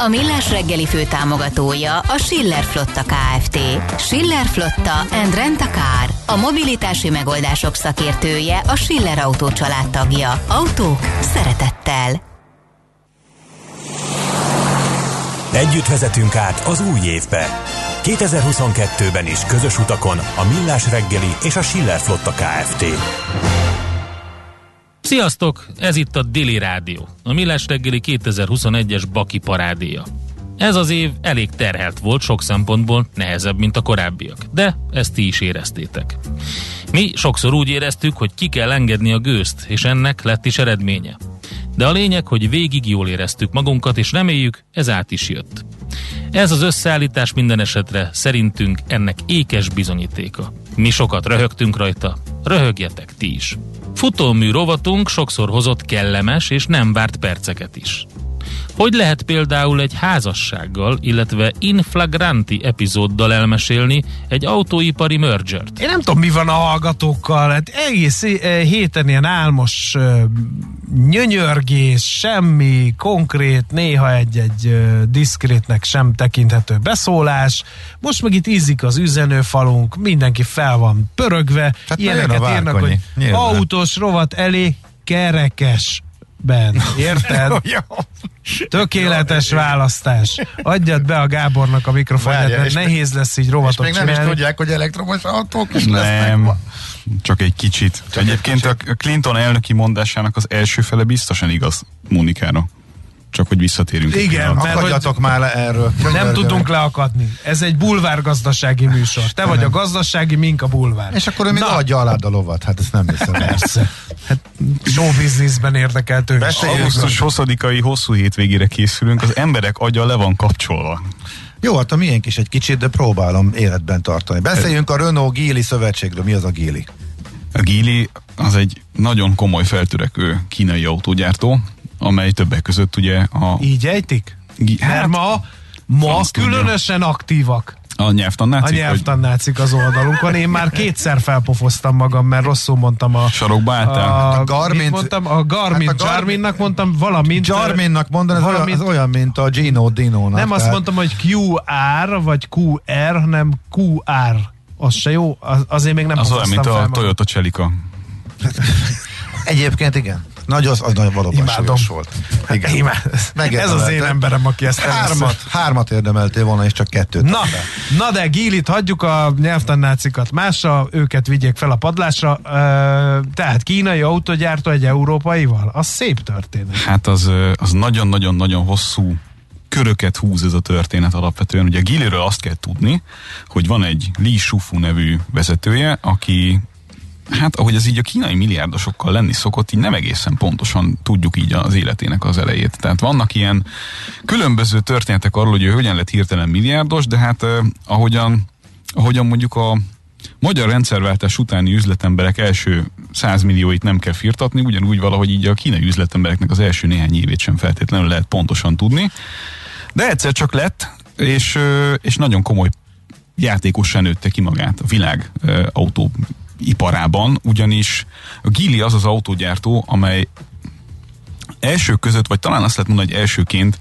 A Millás reggeli fő támogatója a Schiller Flotta KFT. Schiller Flotta and Rent a Car. A mobilitási megoldások szakértője a Schiller Autó tagja. Autók szeretettel. Együtt vezetünk át az új évbe. 2022-ben is közös utakon a Millás reggeli és a Schiller Flotta KFT. Sziasztok! Ez itt a Dili Rádió, a Millás reggeli 2021-es Baki parádéja. Ez az év elég terhelt volt sok szempontból, nehezebb, mint a korábbiak, de ezt ti is éreztétek. Mi sokszor úgy éreztük, hogy ki kell engedni a gőzt, és ennek lett is eredménye. De a lényeg, hogy végig jól éreztük magunkat, és reméljük, ez át is jött. Ez az összeállítás minden esetre szerintünk ennek ékes bizonyítéka. Mi sokat röhögtünk rajta, röhögjetek ti is. Futómű rovatunk sokszor hozott kellemes és nem várt perceket is. Hogy lehet például egy házassággal, illetve inflagranti epizóddal elmesélni egy autóipari mergert? Én nem tudom, mi van a hallgatókkal, hát egész eh, héten ilyen álmos uh, nyönyörgés, semmi konkrét, néha egy-egy uh, diszkrétnek sem tekinthető beszólás. Most meg itt ízik az üzenőfalunk, mindenki fel van pörögve, Hát ilyeneket írnak, hogy nyilván. autós rovat elé kerekes. Ben, érted? Tökéletes választás. Adjad be a Gábornak a mikrofonját, mert és nehéz lesz így És rovatot még nem is tudják, hogy elektromos autók is lesznek. Nem, csak egy kicsit. Csak Egyébként egy a Clinton elnöki mondásának az első fele biztosan igaz Mónikára. Csak hogy visszatérünk. Igen, mert Akadjatok már le erről. Nem Könyörgöm. tudunk leakadni. Ez egy bulvár gazdasági műsor. Te vagy a gazdasági, mink a bulvár. És akkor ő még Na. adja alá a lovat. Hát ezt nem hiszem. Persze. Hát show businessben érdekelt ő. Augusztus 20-ai hosszú hétvégére készülünk, az emberek agya le van kapcsolva. Jó, hát a miénk is egy kicsit, de próbálom életben tartani. Beszéljünk a Renault Gili szövetségről. Mi az a Gili? A Geely az egy nagyon komoly feltörekvő kínai autógyártó, amely többek között ugye a, Így ejtik? Gi- Mert hát, ma, ma franc tudja. különösen aktívak a a nyelvtannácik, hogy nyelvtannácik az oldalunkon. Én már kétszer felpofoztam magam, mert rosszul mondtam a... sarokba álltál? A, A Garmin- mondtam? A Garmin, Hát a Gar- Garminnak mondtam, valamint... Jarminnak mondani, ez olyan, valamint- ez olyan, mint a Gino Dino-nak. Nem azt tehát- mondtam, hogy QR vagy QR, hanem QR. Az se jó? Az, azért még nem Az olyan, mint a magam. Toyota Celica. Egyébként igen. Nagyon, az nagyon valóban Imádom. volt. Igen. Imád. Ez az én emberem, aki ezt Hármat, először- hármat érdemeltél volna, és csak kettőt. Na, na de Gilit hagyjuk a nyelvtannácikat másra, őket vigyék fel a padlásra. Tehát kínai autogyártó egy európaival? Az szép történet. Hát az, az nagyon-nagyon-nagyon hosszú köröket húz ez a történet alapvetően. Ugye Gilliről azt kell tudni, hogy van egy Li Shufu nevű vezetője, aki hát ahogy ez így a kínai milliárdosokkal lenni szokott, így nem egészen pontosan tudjuk így az életének az elejét. Tehát vannak ilyen különböző történetek arról, hogy ő hogyan lett hirtelen milliárdos, de hát eh, ahogyan, ahogyan mondjuk a magyar rendszerváltás utáni üzletemberek első 100 millióit nem kell firtatni, ugyanúgy valahogy így a kínai üzletembereknek az első néhány évét sem feltétlenül lehet pontosan tudni. De egyszer csak lett, és, ö, és nagyon komoly játékosan nőtte ki magát a világ ö, autóiparában, ugyanis a Gili az az autógyártó, amely elsők között, vagy talán azt lehet mondani, hogy elsőként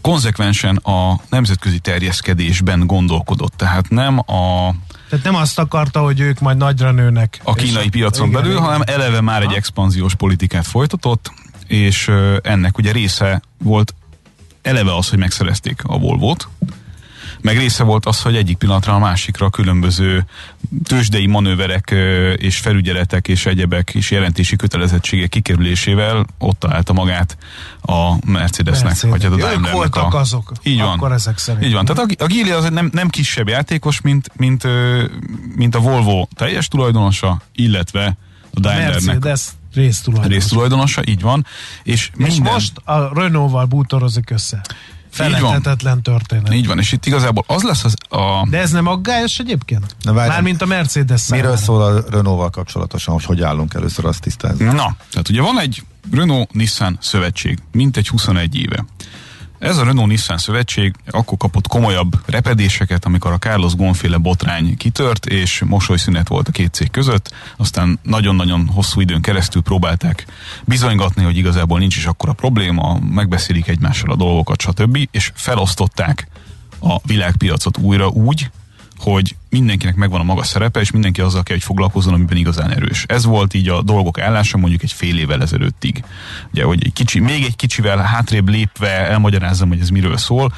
konzekvensen a nemzetközi terjeszkedésben gondolkodott. Tehát nem a, Tehát nem azt akarta, hogy ők majd nagyra nőnek. a kínai piacon igen, belül, igen. hanem eleve már egy expanziós politikát folytatott, és ennek ugye része volt eleve az, hogy megszerezték a Volvo-t, meg része volt az, hogy egyik pillanatra a másikra különböző tőzsdei manőverek és felügyeletek és egyebek és jelentési kötelezettségek kikerülésével ott találta magát a Mercedesnek, Mercedes. vagy hát a Daimlernek voltak a... azok. Így van. Akkor ezek szerint. Így van. Tehát a, a Geely az nem, nem kisebb játékos, mint, mint, mint a Volvo teljes tulajdonosa, illetve a Daimlernek Mercedes résztulajdonos. résztulajdonosa, így van. És, És minden, most a Renault-val bútorozik össze. Felejthetetlen történet. Így van, és itt igazából az lesz az a... De ez nem aggályos egyébként? Na, várjál. Mármint a Mercedes Miről számára. szól a Renault-val kapcsolatosan, hogy hogy állunk először azt tisztázni? Na, tehát ugye van egy Renault-Nissan szövetség, mintegy 21 éve. Ez a Renault-Nissan szövetség akkor kapott komolyabb repedéseket, amikor a Carlos Gonféle botrány kitört, és mosolyszünet volt a két cég között. Aztán nagyon-nagyon hosszú időn keresztül próbálták bizonygatni, hogy igazából nincs is akkora probléma, megbeszélik egymással a dolgokat, stb. És felosztották a világpiacot újra úgy, hogy mindenkinek megvan a maga szerepe, és mindenki azzal kell, hogy foglalkozzon, amiben igazán erős. Ez volt így a dolgok állása mondjuk egy fél évvel ezelőttig. Ugye, hogy egy kicsi, még egy kicsivel hátrébb lépve elmagyarázzam, hogy ez miről szól.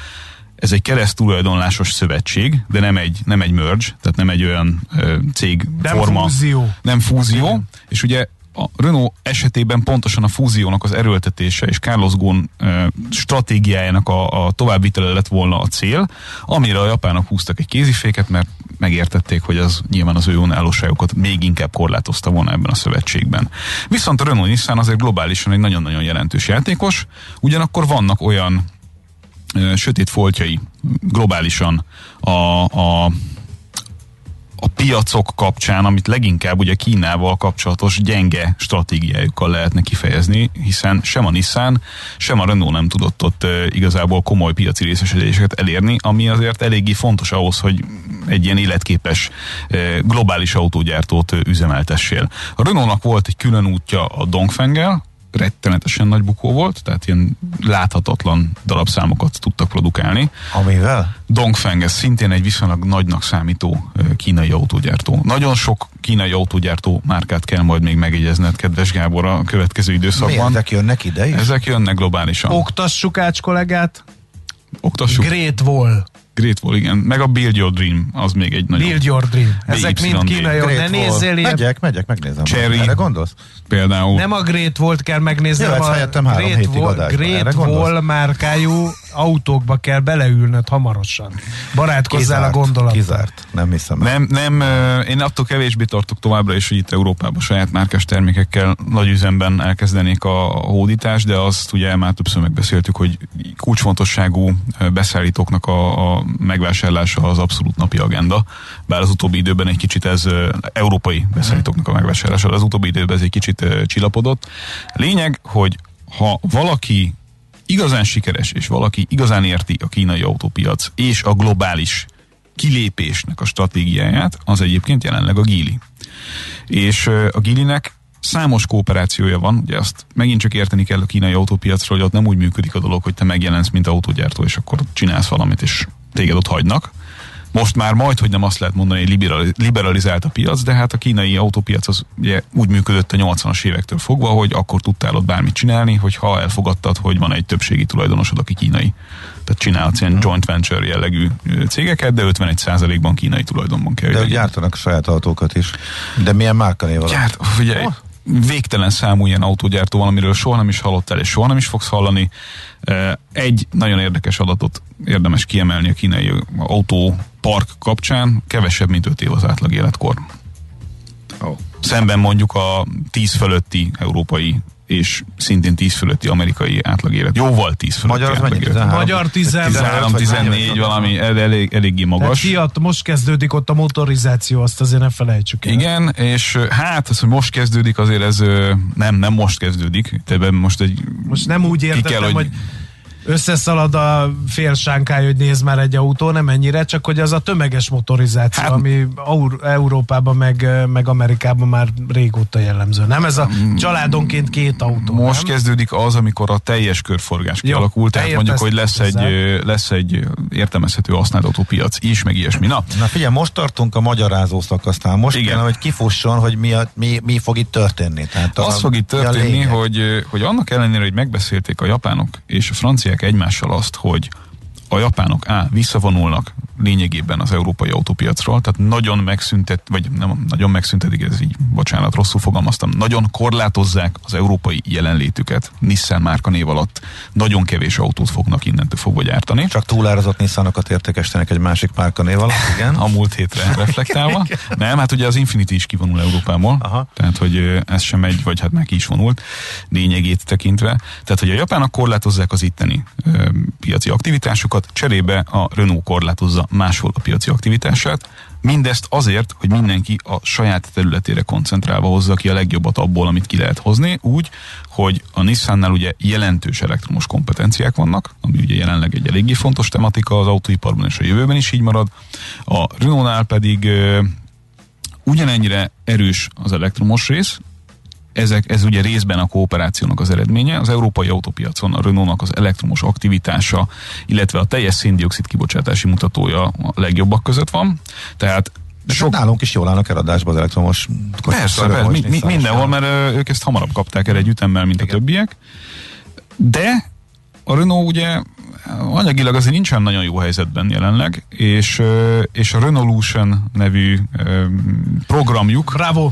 Ez egy keresztulajdonlásos szövetség, de nem egy, nem egy merge, tehát nem egy olyan ö, cég Nem forma. fúzió. Nem fúzió, és ugye a Renault esetében pontosan a fúziónak az erőltetése és Carlos Ghosn ö, stratégiájának a, a továbbvitele lett volna a cél, amire a japánok húztak egy kéziféket, mert megértették, hogy az nyilván az ő önállóságokat még inkább korlátozta volna ebben a szövetségben. Viszont a Renault Nissan azért globálisan egy nagyon-nagyon jelentős játékos, ugyanakkor vannak olyan ö, sötét foltjai globálisan a, a a piacok kapcsán, amit leginkább ugye Kínával kapcsolatos gyenge stratégiájukkal lehetne kifejezni, hiszen sem a Nissan, sem a Renault nem tudott ott igazából komoly piaci részesedéseket elérni, ami azért eléggé fontos ahhoz, hogy egy ilyen életképes globális autógyártót üzemeltessél. A Renaultnak volt egy külön útja a Dongfenggel, rettenetesen nagy bukó volt, tehát ilyen láthatatlan darabszámokat tudtak produkálni. Amivel? Dongfeng, ez szintén egy viszonylag nagynak számító kínai autógyártó. Nagyon sok kínai autógyártó márkát kell majd még megjegyezned, kedves Gábor, a következő időszakban. ezek jönnek ide is? Ezek jönnek globálisan. Oktassuk Ács kollégát. Oktassuk. Great Wall. Great Wall, igen. Meg a Build Your Dream, az még egy nagyon... Build Your Dream. Ezek mind kínai. Ne nézzél ilyen. Megyek, megyek, megnézem. Cherry. Erre gondolsz? Például. Nem a Great Volt kell megnézni, Jöhetsz hanem a helyettem három Great, Wall, Great? Wall márkájú autókba kell beleülnöd hamarosan. Barátkozzál a gondolattal. Kizárt, nem hiszem. el. Nem, nem, én attól kevésbé tartok továbbra is, hogy itt Európában saját márkás termékekkel nagy üzemben elkezdenék a hódítást, de azt ugye már többször megbeszéltük, hogy kulcsfontosságú beszállítóknak a, a megvásárlása az abszolút napi agenda, bár az utóbbi időben egy kicsit ez európai beszállítóknak a megvásárlása, az utóbbi időben ez egy kicsit csillapodott. Lényeg, hogy ha valaki igazán sikeres, és valaki igazán érti a kínai autópiac és a globális kilépésnek a stratégiáját, az egyébként jelenleg a Gili. És a Gilinek számos kooperációja van, ugye azt megint csak érteni kell a kínai autópiacról, hogy ott nem úgy működik a dolog, hogy te megjelensz, mint autógyártó, és akkor csinálsz valamit, és téged ott hagynak. Most már majd, hogy nem azt lehet mondani, hogy liberali- liberalizált a piac, de hát a kínai autópiac az ugye úgy működött a 80-as évektől fogva, hogy akkor tudtál ott bármit csinálni, hogyha elfogadtad, hogy van egy többségi tulajdonosod, aki kínai. Tehát csinálhatsz ilyen joint venture jellegű cégeket, de 51%-ban kínai tulajdonban kell. De gyártanak saját autókat is. De milyen márkanév alatt? Gyárt, ugye, végtelen számú ilyen autógyártó van, amiről soha nem is hallottál, és soha nem is fogsz hallani. Egy nagyon érdekes adatot érdemes kiemelni a kínai autópark kapcsán, kevesebb, mint 5 év az átlag életkor. Oh. Szemben mondjuk a 10 fölötti európai és szintén 10 fölötti amerikai átlag élet. Jóval 10 fölötti Magyar az átlag mennyi? élet. 13? Magyar 13. 13, 14, valami el- elég, Tehát magas. fiat, most kezdődik ott a motorizáció, azt azért ne felejtsük el. Igen, és hát az, hogy most kezdődik, azért ez nem, nem most kezdődik, ebben most egy... Most nem úgy értettem, kell, hogy... hogy összeszalad a félsánkály, hogy néz már egy autó, nem ennyire, csak hogy az a tömeges motorizáció, Hát- ami Európában meg, meg Amerikában már régóta jellemző. Nem ez a családonként két autó, Most nem? kezdődik az, amikor a teljes körforgás Jó, kialakul, tehát te mondjuk, hogy lesz egy, lesz egy értelmezhető használt autópiac is, meg ilyesmi. Na, Na figyelj, most tartunk a magyarázó szakasznál. Most Igen. Igen. hogy kifusson, hogy mi, a, mi, mi fog itt történni. Tehát Az fog itt a történni, hogy, hogy annak ellenére, hogy megbeszélték a japánok és a franciák egymással azt, hogy a japánok A. visszavonulnak lényegében az európai autópiacról, tehát nagyon megszüntet, vagy nem nagyon megszüntetik, ez így, bocsánat, rosszul fogalmaztam, nagyon korlátozzák az európai jelenlétüket Nissan márka név alatt. Nagyon kevés autót fognak innentől fogva gyártani. Csak túlárazott Nissanokat értékesítenek egy másik márka név alatt, igen. A múlt hétre reflektálva. Nem, hát ugye az Infinity is kivonul Európából, Aha. tehát hogy ez sem megy, vagy hát ki is vonult, lényegét tekintve. Tehát, hogy a japánok korlátozzák az itteni ö, piaci aktivitásokat, cserébe a Renault korlátozza máshol a piaci aktivitását, mindezt azért, hogy mindenki a saját területére koncentrálva hozza ki a legjobbat abból, amit ki lehet hozni, úgy, hogy a Nissannál ugye jelentős elektromos kompetenciák vannak, ami ugye jelenleg egy eléggé fontos tematika az autóiparban és a jövőben is így marad. A Renault-nál pedig ugyanennyire erős az elektromos rész, ezek, ez ugye részben a kooperációnak az eredménye. Az európai autópiacon a Renault-nak az elektromos aktivitása, illetve a teljes széndiokszid kibocsátási mutatója a legjobbak között van. Tehát De sok... nálunk is jól állnak eladásba az elektromos Persze, persze mi, mi, mindenhol, mert ők ezt hamarabb kapták el egy ütemmel, mint Igen. a többiek. De a Renault ugye anyagilag azért nincsen nagyon jó helyzetben jelenleg, és, és a Renaulution nevű programjuk, Bravo!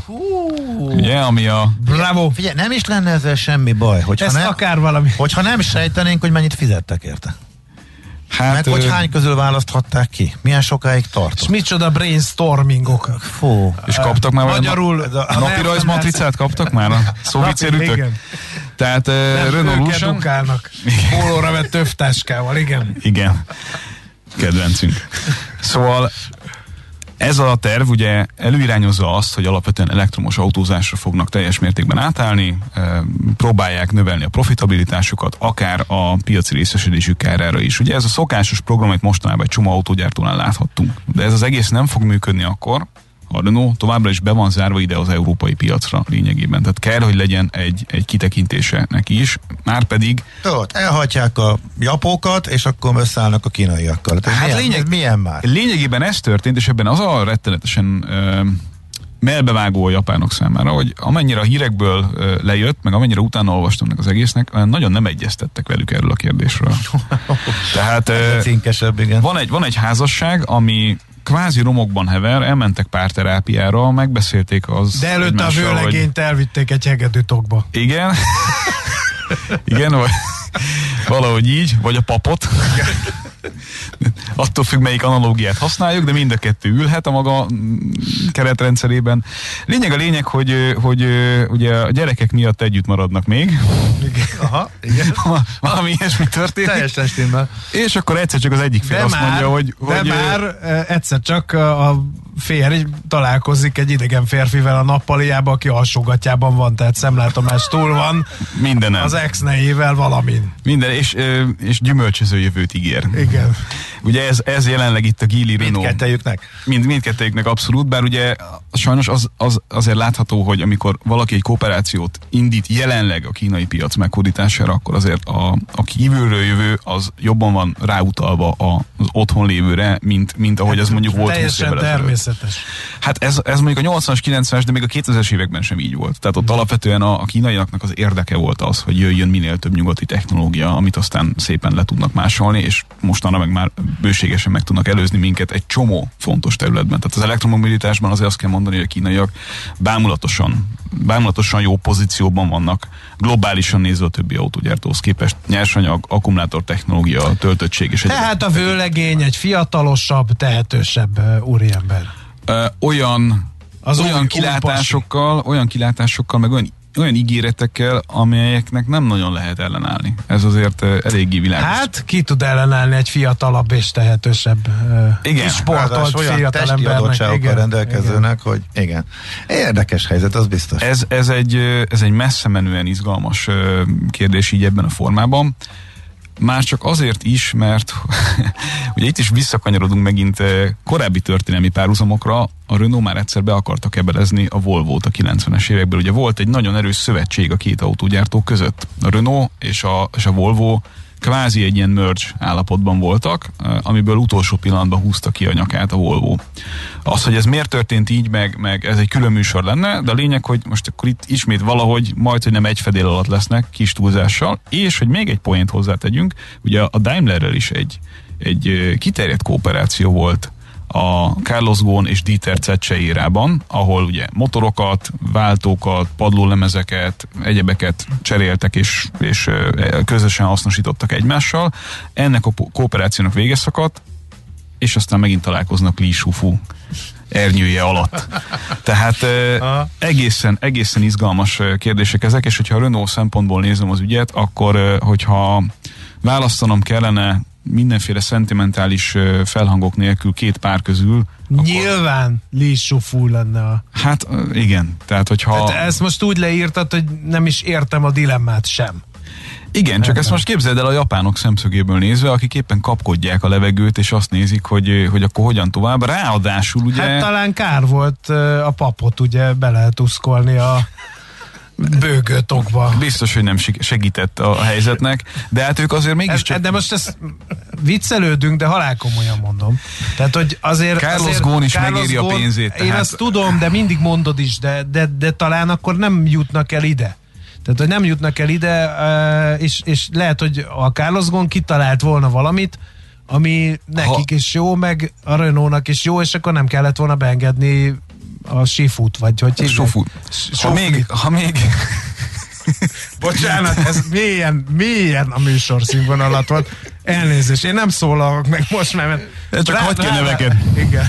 Ugye, ami a Bravo! Figyelj, nem is lenne ezzel semmi baj, hogyha, Ez nem, akár valami. hogyha nem sejtenénk, hogy mennyit fizettek érte. hát, Meg hogy hány közül választhatták ki? Milyen sokáig És tartott? micsoda brainstormingok. Fú. és kaptak már Magyarul a a napi rajzmatricát kaptak már a szóvicérűtök? Igen. Tehát uh, Renaulution, edukálnak. Pólóra vett tövtáskával, igen. igen, kedvencünk. Szóval ez a terv ugye előirányozza azt, hogy alapvetően elektromos autózásra fognak teljes mértékben átállni, próbálják növelni a profitabilitásukat, akár a piaci részesedésük kárára is. Ugye ez a szokásos program, amit mostanában egy csomó autógyártónál láthattunk. De ez az egész nem fog működni akkor, a Renault továbbra is be van zárva ide az európai piacra lényegében. Tehát kell, hogy legyen egy, egy kitekintése neki is, már pedig Tudod, elhagyják a japókat, és akkor összeállnak a kínaiakkal. Tehát Hát milyen, lényeg- milyen már? Lényegében ez történt, és ebben az a rettenetesen ö, melbevágó a japánok számára, hogy amennyire a hírekből lejött, meg amennyire utána olvastam meg az egésznek, nagyon nem egyeztettek velük erről a kérdésről. Tehát Cinkesebb, igen. van egy, van egy házasság, ami kvázi romokban hever, elmentek párterápiára, megbeszélték az De előtte a egymással, hogy- vőlegényt elvitték egy hegedűtokba. Igen. Igen, vagy valahogy így, vagy a papot. Attól függ, melyik analógiát használjuk, de mind a kettő ülhet a maga keretrendszerében. Lényeg a lényeg, hogy, hogy ugye a gyerekek miatt együtt maradnak még. Aha, igen. Valami ilyesmi történik. Teljesen stimmel. És akkor egyszer csak az egyik fél De azt már, mondja, hogy... de hogy már eh, egyszer csak eh, a férj találkozik egy idegen férfivel a nappaliába, aki alsógatjában van, tehát szemlátomás túl van, Mindenem. az ex nejével valamin. Minden, és, ö, és gyümölcsöző jövőt ígér. Igen. Ugye ez, ez jelenleg itt a Gili Renault. Mindkettejüknek. Mind, mindkettőjüknek abszolút, bár ugye sajnos az, az, azért látható, hogy amikor valaki egy kooperációt indít jelenleg a kínai piac meghódítására, akkor azért a, a kívülről jövő az jobban van ráutalva az otthon lévőre, mint, mint ahogy ez mondjuk volt 20 Teljesen természetes. Hát ez, ez mondjuk a 80-as, 90-es, de még a 2000-es években sem így volt. Tehát ott alapvetően a, a kínaiaknak az érdeke volt az, hogy jöjjön minél több nyugati technológia, amit aztán szépen le tudnak másolni, és mostanra meg már bőségesen meg tudnak előzni minket egy csomó fontos területben. Tehát az elektromobilitásban azért azt kell mondani, hogy a kínaiak bámulatosan, bámulatosan jó pozícióban vannak, globálisan nézve a többi autógyártóhoz képest. Nyersanyag, akkumulátor technológia, töltöttség és. Tehát a vőlegény egy fiatalosabb, tehetősebb eh, úriember. Ö, olyan Az olyan kilátásokkal, olyan kilátásokkal, meg olyan, olyan ígéretekkel, amelyeknek nem nagyon lehet ellenállni. Ez azért ö, eléggé világos. Hát ki tud ellenállni egy fiatalabb és tehetősebb eh, Igen. sportolt testi fiatalembernek. adottságokkal rendelkezőnek, hogy igen. Érdekes helyzet, az biztos. Ez, ez, egy, ö, ez egy messze menően izgalmas kérdés így ebben a formában. Már csak azért is, mert ugye itt is visszakanyarodunk megint ö, korábbi történelmi párhuzamokra, a Renault már egyszer be akarta kebelezni a Volvo-t a 90-es évekből. Ugye volt egy nagyon erős szövetség a két autógyártó között. A Renault és a, és a Volvo kvázi egy ilyen merge állapotban voltak, amiből utolsó pillanatban húzta ki a nyakát a Volvo. Az, hogy ez miért történt így, meg, meg ez egy külön műsor lenne, de a lényeg, hogy most akkor itt ismét valahogy majd, hogy nem egy fedél alatt lesznek, kis túlzással, és hogy még egy poént hozzátegyünk, ugye a Daimlerrel is egy egy kiterjedt kooperáció volt a Carlos Ghosn és Dieter Zetsche érában, ahol ugye motorokat, váltókat, padlólemezeket, egyebeket cseréltek és, és közösen hasznosítottak egymással. Ennek a kooperációnak vége szakadt, és aztán megint találkoznak Lee Shufu ernyője alatt. Tehát egészen, egészen izgalmas kérdések ezek, és hogyha a Renault szempontból nézem az ügyet, akkor hogyha választanom kellene mindenféle szentimentális felhangok nélkül két pár közül, Nyilván Lee Shufu lenne a... hát igen, tehát hogyha... Hát ezt most úgy leírtad, hogy nem is értem a dilemmát sem. Igen, csak ezt most képzeld el a japánok szemszögéből nézve, akik éppen kapkodják a levegőt, és azt nézik, hogy, hogy akkor hogyan tovább. Ráadásul ugye... Hát talán kár volt a papot ugye beletuszkolni a bőgőtokba. Biztos, hogy nem seg- segített a helyzetnek, de hát ők azért mégiscsak... de most ezt viccelődünk, de halál komolyan mondom. Tehát, hogy azért... Carlos azért Ghosn is Carlos megéri a Ghosn- pénzét, Én tehát- azt tudom, de mindig mondod is, de, de, de talán akkor nem jutnak el ide. Tehát, hogy nem jutnak el ide, ö, és, és lehet, hogy a Carlos Ghosn kitalált volna valamit, ami nekik is jó, meg a Renault-nak is jó, és akkor nem kellett volna beengedni a Sifut, vagy hogy hívják? Sofu. Ha még, ha még, Bocsánat, ez mélyen, mélyen a műsor színvonalat volt. Elnézést, én nem szólalok meg most mert... Ez csak hagyd ki a neveket. Igen.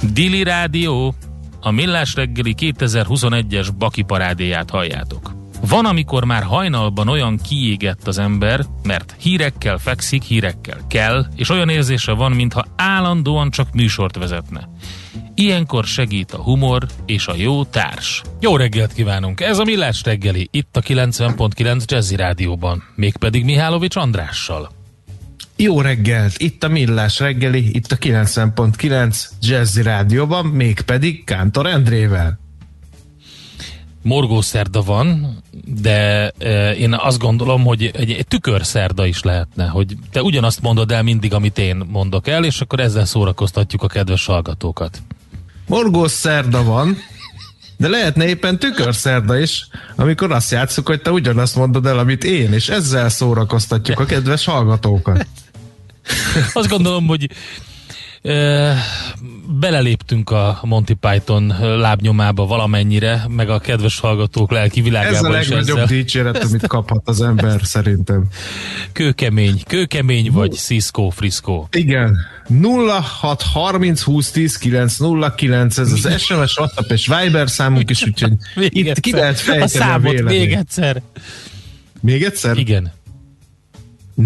Dili Rádió, a Millás reggeli 2021-es Baki parádéját halljátok. Van, amikor már hajnalban olyan kiégett az ember, mert hírekkel fekszik, hírekkel kell, és olyan érzése van, mintha állandóan csak műsort vezetne. Ilyenkor segít a humor és a jó társ. Jó reggelt kívánunk! Ez a Millás reggeli, itt a 90.9 Jazzy Rádióban, mégpedig Mihálovics Andrással. Jó reggelt! Itt a Millás reggeli, itt a 90.9 Jazzy Rádióban, mégpedig Kántor Endrével. Morgószerda van, de e, én azt gondolom, hogy egy, egy tükörszerda is lehetne, hogy te ugyanazt mondod el mindig, amit én mondok el, és akkor ezzel szórakoztatjuk a kedves hallgatókat. Morgós szerda van, de lehetne éppen tükörszerda is, amikor azt játszuk, hogy te ugyanazt mondod el, amit én, és ezzel szórakoztatjuk a kedves hallgatókat. Azt gondolom, hogy beleléptünk a Monty Python lábnyomába valamennyire, meg a kedves hallgatók lelki Ez a világába legnagyobb ezzel. dicséret, amit kaphat az ember szerintem. Kőkemény, kőkemény vagy Cisco Frisco. Igen. 06 30 20 10 909 ez az SMS, WhatsApp és Viber számunk is, úgyhogy itt ki lehet a fejteni a, számot véleményt. még egyszer. Még egyszer? Igen.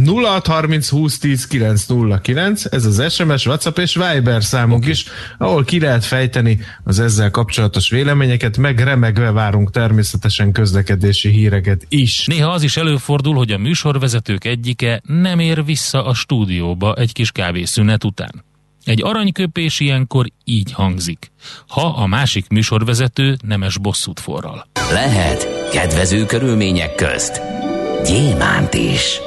06 30 20 10 909, ez az SMS, WhatsApp és Viber számunk okay. is, ahol ki lehet fejteni az ezzel kapcsolatos véleményeket, meg remegve várunk természetesen közlekedési híreket is. Néha az is előfordul, hogy a műsorvezetők egyike nem ér vissza a stúdióba egy kis kávészünet után. Egy aranyköpés ilyenkor így hangzik, ha a másik műsorvezető nemes bosszút forral. Lehet kedvező körülmények közt gyémánt is.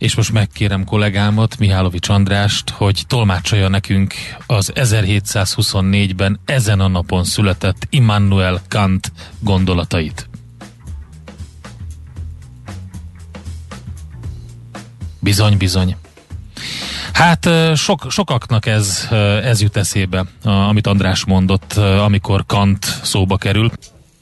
És most megkérem kollégámat, Mihálovics Andrást, hogy tolmácsolja nekünk az 1724-ben ezen a napon született Immanuel Kant gondolatait. Bizony, bizony. Hát sok, sokaknak ez, ez jut eszébe, amit András mondott, amikor Kant szóba kerül.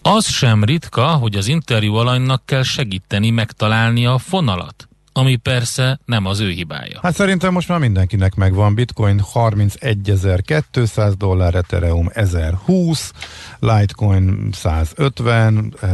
Az sem ritka, hogy az interjú alanynak kell segíteni megtalálni a fonalat, ami persze nem az ő hibája. Hát szerintem most már mindenkinek megvan. Bitcoin 31.200 dollár, Ethereum 1020, Litecoin 150, eh,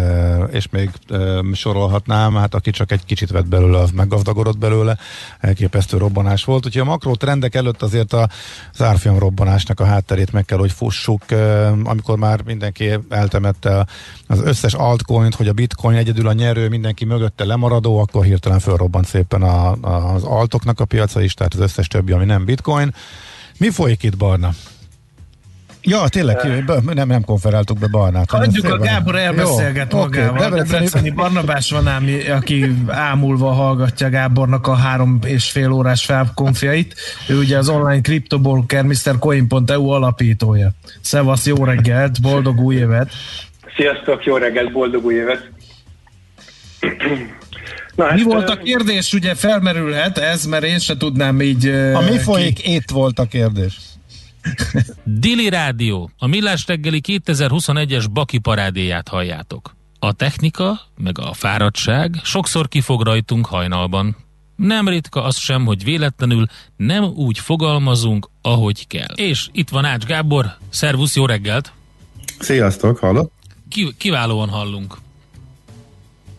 és még eh, sorolhatnám, hát aki csak egy kicsit vett belőle, az meggazdagodott belőle, elképesztő robbanás volt. Úgyhogy a makró trendek előtt azért az árfolyam robbanásnak a hátterét meg kell, hogy fussuk, eh, amikor már mindenki eltemette az összes altcoint, hogy a bitcoin egyedül a nyerő, mindenki mögötte lemaradó, akkor hirtelen fölrobbant szépen a, a, az altoknak a piaca is, tehát az összes többi, ami nem bitcoin. Mi folyik itt, Barna? Ja, tényleg, be- nem, nem konferáltuk be Barnát. Hagyjuk a Gábor elbeszélget Jó, magával. Okay, Debreceni- Barnabás van ám, aki ámulva hallgatja Gábornak a három és fél órás felkonfjait. Ő ugye az online kriptobroker Mr. Coin.eu alapítója. Szevasz, jó reggelt, boldog új évet! Sziasztok, jó reggelt, boldog új évet! Na, Mi volt a kérdés? Ugye felmerülhet ez, mert én se tudnám így... A mi folyik ki... itt volt a kérdés. Dili Rádió, a Millás reggeli 2021-es Baki parádéját halljátok. A technika, meg a fáradtság sokszor kifog rajtunk hajnalban. Nem ritka az sem, hogy véletlenül nem úgy fogalmazunk, ahogy kell. És itt van Ács Gábor, szervusz, jó reggelt! Sziasztok, hallott? kiválóan hallunk.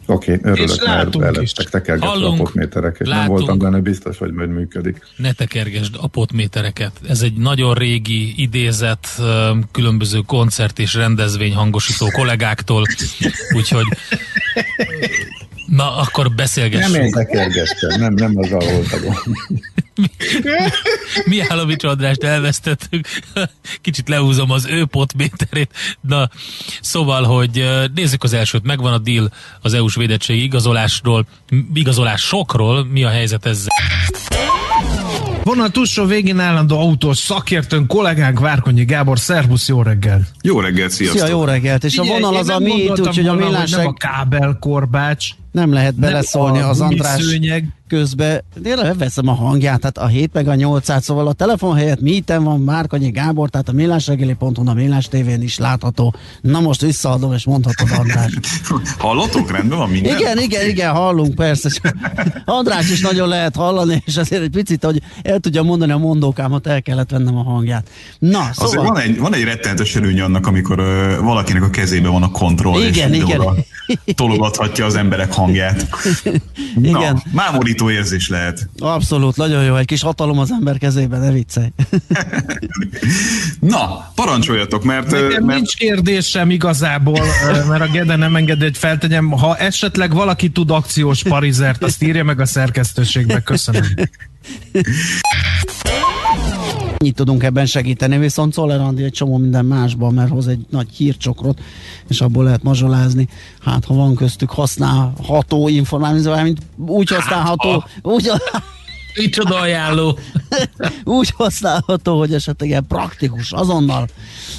Oké, okay, örülök, mert elettek tekergetve a potméterek, és látunk, nem voltam benne biztos, hogy majd működik. Ne tekergesd a potmétereket. Ez egy nagyon régi idézet különböző koncert és rendezvény hangosító kollégáktól, úgyhogy Na, akkor beszélgessünk. Nem én tekergettem, nem, nem az a volt a gond. Mihálovics Andrást elvesztettük. Kicsit lehúzom az ő potméterét. Na, szóval, hogy nézzük az elsőt. Megvan a deal az EU-s védettségi igazolásról, igazolás sokról. Mi a helyzet ezzel? Vonal túlsó végén állandó autós szakértőn, kollégánk Várkonyi Gábor, szervusz, jó reggel! Jó reggelt, sziasztok! Szia, jó reggelt! És Figyelj, a vonal az a mi, úgyhogy a millás... Nem a kábelkorbács, nem lehet beleszólni az András szőnyeg. Közbe. Én veszem a hangját, tehát a 7 meg a 800, szóval a telefon helyett míten van Márkanyi Gábor, tehát a millásregeli.hu, a Millás tévén is látható. Na most visszaadom, és mondhatod András. Hallotok? Rendben van minden? Igen, igen, igen, hallunk, persze. András is nagyon lehet hallani, és azért egy picit, hogy el tudja mondani a mondókámat, el kellett vennem a hangját. Na, szóval... van egy, van egy rettenetes előny annak, amikor uh, valakinek a kezében van a kontroll, igen, és igen. tologathatja az emberek hangját hangját. Na, Igen. Mámorító érzés lehet. Abszolút, nagyon jó. Egy kis hatalom az ember kezében, ne viccelj. Na, parancsoljatok, mert... Nekem mert... nincs kérdésem igazából, mert a Gede nem engedi, hogy feltegyem. Ha esetleg valaki tud akciós parizert, azt írja meg a szerkesztőségbe. Köszönöm. Ennyit tudunk ebben segíteni, viszont Szoller Andi egy csomó minden másban, mert hoz egy nagy hírcsokrot, és abból lehet mazsolázni. Hát, ha van köztük használható információ, mint úgy használható, hát, úgy, Micsoda ajánló. Úgy használható, hogy esetleg ilyen praktikus, azonnal,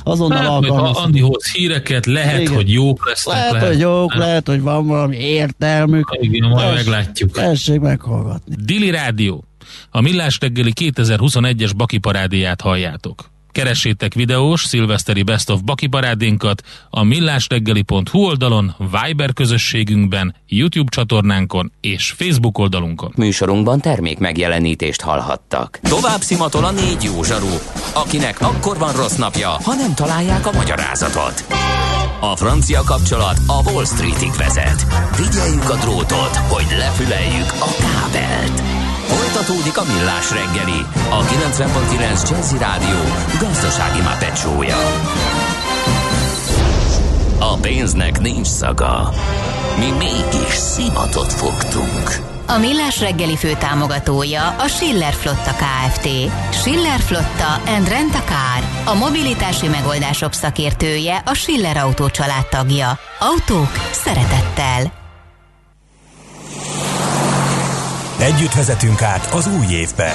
azonnal hát, alkalmazható. Ha Andi hoz híreket, lehet, Igen. hogy jók lesznek. Lehet, lehet, hogy jók, hát. lehet, hogy van valami értelmük. Igen, majd meglátjuk. Tessék meghallgatni. Dili Rádió. A Millás reggeli 2021-es Baki parádéját halljátok. Keressétek videós, szilveszteri Best of Baki parádénkat a millásreggeli.hu oldalon, Viber közösségünkben, YouTube csatornánkon és Facebook oldalunkon. Műsorunkban termék megjelenítést hallhattak. Tovább szimatol a négy jó zsaru, akinek akkor van rossz napja, ha nem találják a magyarázatot. A francia kapcsolat a Wall Streetig vezet. Figyeljük a drótot, hogy lefüleljük a kábelt. Folytatódik a millás reggeli, a 90.9 Jazzy Rádió gazdasági mapetsója. A pénznek nincs szaga, mi mégis szimatot fogtunk. A Millás reggeli fő támogatója a Schiller Flotta KFT. Schiller Flotta and Rent a Car. A mobilitási megoldások szakértője a Schiller Autó tagja. Autók szeretettel. Együtt vezetünk át az új évbe.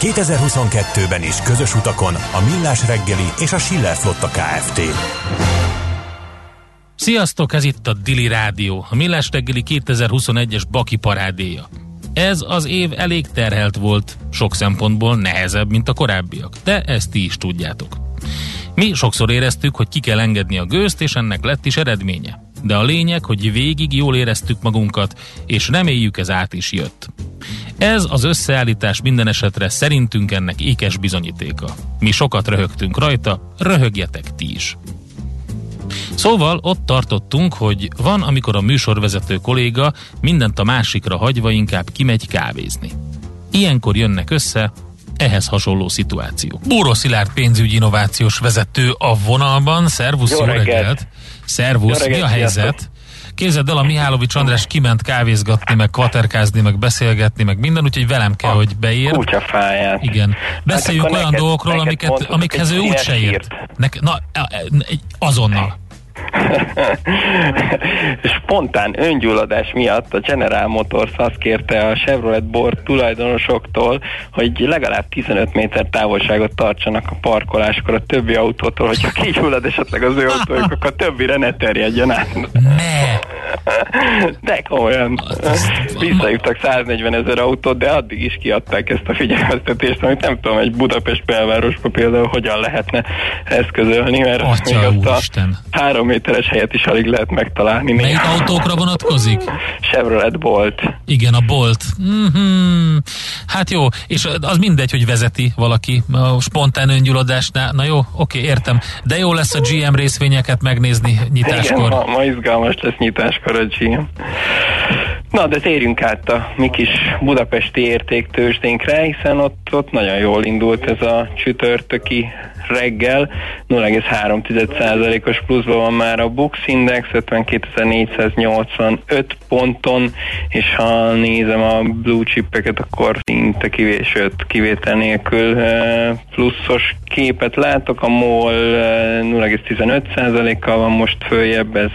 2022-ben is közös utakon a Millás reggeli és a Schiller Flotta Kft. Sziasztok, ez itt a Dili Rádió, a Millás reggeli 2021-es Baki parádéja. Ez az év elég terhelt volt, sok szempontból nehezebb, mint a korábbiak, de ezt ti is tudjátok. Mi sokszor éreztük, hogy ki kell engedni a gőzt, és ennek lett is eredménye. De a lényeg, hogy végig jól éreztük magunkat, és reméljük ez át is jött. Ez az összeállítás minden esetre szerintünk ennek ékes bizonyítéka. Mi sokat röhögtünk rajta, röhögjetek ti is. Szóval ott tartottunk, hogy van, amikor a műsorvezető kolléga mindent a másikra hagyva inkább kimegy kávézni. Ilyenkor jönnek össze ehhez hasonló szituáció. Bóró Szilárd pénzügyi innovációs vezető a vonalban. Szervusz, jó, jó reggelt! reggelt. Szervusz, jó reggelt, mi a helyzet? Sziasztok. Képzeld el, a Mihálovics András kiment kávézgatni, meg kvaterkázni, meg beszélgetni, meg minden, úgyhogy velem kell, hogy beér. Kutyafáját. Igen. Beszéljünk hát olyan neked, dolgokról, amiket, amikhez ő úgy se ért. Nek, na, e, e, azonnal. Spontán öngyulladás miatt a General Motors azt kérte a Chevrolet Board tulajdonosoktól, hogy legalább 15 méter távolságot tartsanak a parkoláskor a többi autótól, hogyha kigyullad esetleg az ő autójuk, akkor a többire ne terjedjen át. Ne! De komolyan. Visszajutottak 140 ezer autót, de addig is kiadták ezt a figyelmeztetést, amit nem tudom, egy Budapest belvárosban például hogyan lehetne eszközölni, mert Atya még azt a három méteres helyet is alig lehet megtalálni. Melyik néha. autókra vonatkozik? Chevrolet Bolt. Igen, a Bolt. Mm-hmm. Hát jó, és az mindegy, hogy vezeti valaki a spontán öngyulladásnál. Na jó, oké, értem. De jó lesz a GM részvényeket megnézni nyitáskor. Igen, ma, ma izgalmas lesz nyitáskor a GM. Na, de térjünk át a mi kis budapesti értéktősdénkre, hiszen ott, ott nagyon jól indult ez a csütörtöki reggel, 0,3%-os pluszban van már a Bux Index, 52.485 ponton, és ha nézem a blue chipeket, akkor szinte kivét, sőt, kivétel nélkül pluszos képet látok, a MOL 0,15%-kal van most följebb, ez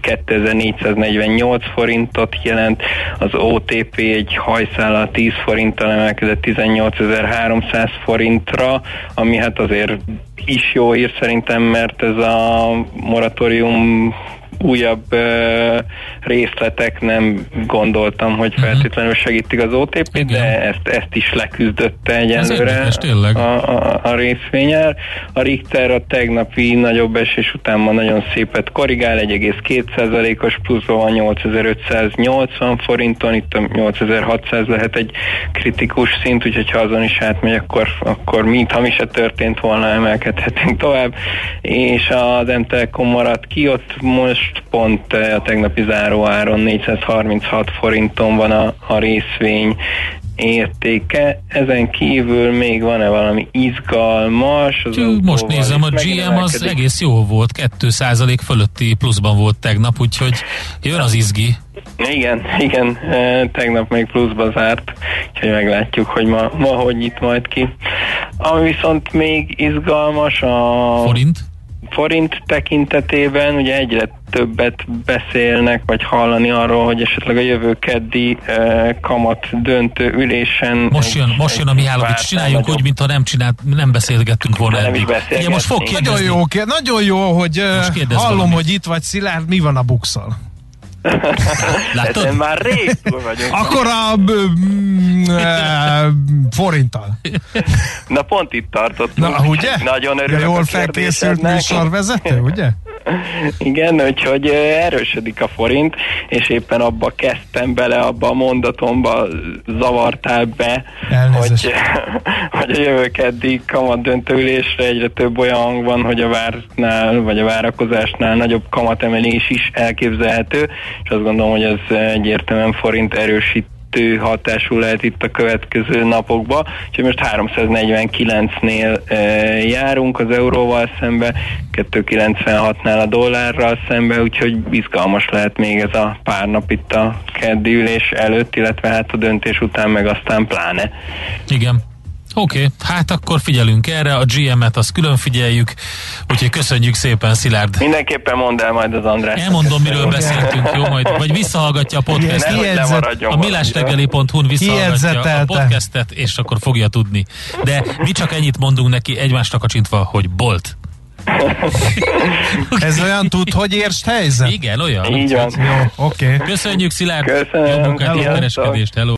2448 forintot jelent, az OTP egy hajszállal 10 forinttal emelkedett 18300 forintra, ami hát azért is jó ír szerintem, mert ez a moratórium újabb részletek nem gondoltam, hogy mhm. feltétlenül segítik az OTP, de ezt, ezt is leküzdötte egyelőre a, a, a részvényár. A Richter a tegnapi nagyobb esés után ma nagyon szépet korrigál, 1,2%-os pluszban van 8580 forinton, itt a 8600 lehet egy kritikus szint, úgyhogy ha azon is átmegy, akkor, akkor mintha mi se történt volna, emelkedhetünk tovább. És az M-Telekom maradt ki, ott most most pont eh, a tegnapi záróáron 436 forinton van a, a részvény értéke. Ezen kívül még van-e valami izgalmas? Az Tű, most nézem, a GM az egész jó volt, 2% fölötti pluszban volt tegnap, úgyhogy jön az izgi. Igen, igen, eh, tegnap még pluszba zárt, úgyhogy meglátjuk, hogy ma, ma hogy nyit majd ki. Ami viszont még izgalmas a... Forint? forint tekintetében ugye egyre többet beszélnek, vagy hallani arról, hogy esetleg a jövő keddi eh, kamat döntő ülésen... Most jön, most jön a Mihálovics, csináljunk úgy, mintha nem csinált, nem beszélgettünk volna nem eddig. Igen, most fog Nagyon jó, nagyon jó, hogy uh, hallom, valamit. hogy itt vagy Szilárd, mi van a bukszal? Látod? Ezen már rég vagyunk. Akkor a mm, e, forinttal. Na pont itt tartottunk. Na, ugye? Nagyon örülök ja, Jól felkészült műsorvezető, ugye? Igen, úgyhogy erősödik a forint, és éppen abba kezdtem bele, abba a mondatomba zavartál be, hogy, hogy a jövő keddi kamat döntőülésre egyre több olyan hang van, hogy a várnál, vagy a várakozásnál nagyobb kamatemelés is elképzelhető, és azt gondolom, hogy ez egyértelműen forint erősít hatású lehet itt a következő napokban, úgyhogy most 349-nél e, járunk az euróval szembe, 296-nál a dollárral szembe, úgyhogy izgalmas lehet még ez a pár nap itt a keddi ülés előtt, illetve hát a döntés után meg aztán pláne. Igen. Oké, okay, hát akkor figyelünk erre, a GM-et azt külön figyeljük, úgyhogy köszönjük szépen, Szilárd. Mindenképpen mondd el majd az András. Elmondom, miről beszéltünk, jó majd, vagy visszahallgatja a podcastet. A millástegeli.hu-n visszahallgatja a podcastet, és akkor fogja tudni. De mi csak ennyit mondunk neki egymásra kacsintva, hogy bolt. Ez olyan tud, hogy érst helyzet? Igen, olyan. Így van. Jó, oké. Okay. Köszönjük, Szilárd. Köszönöm. Jó munkát, kereskedést. Hello.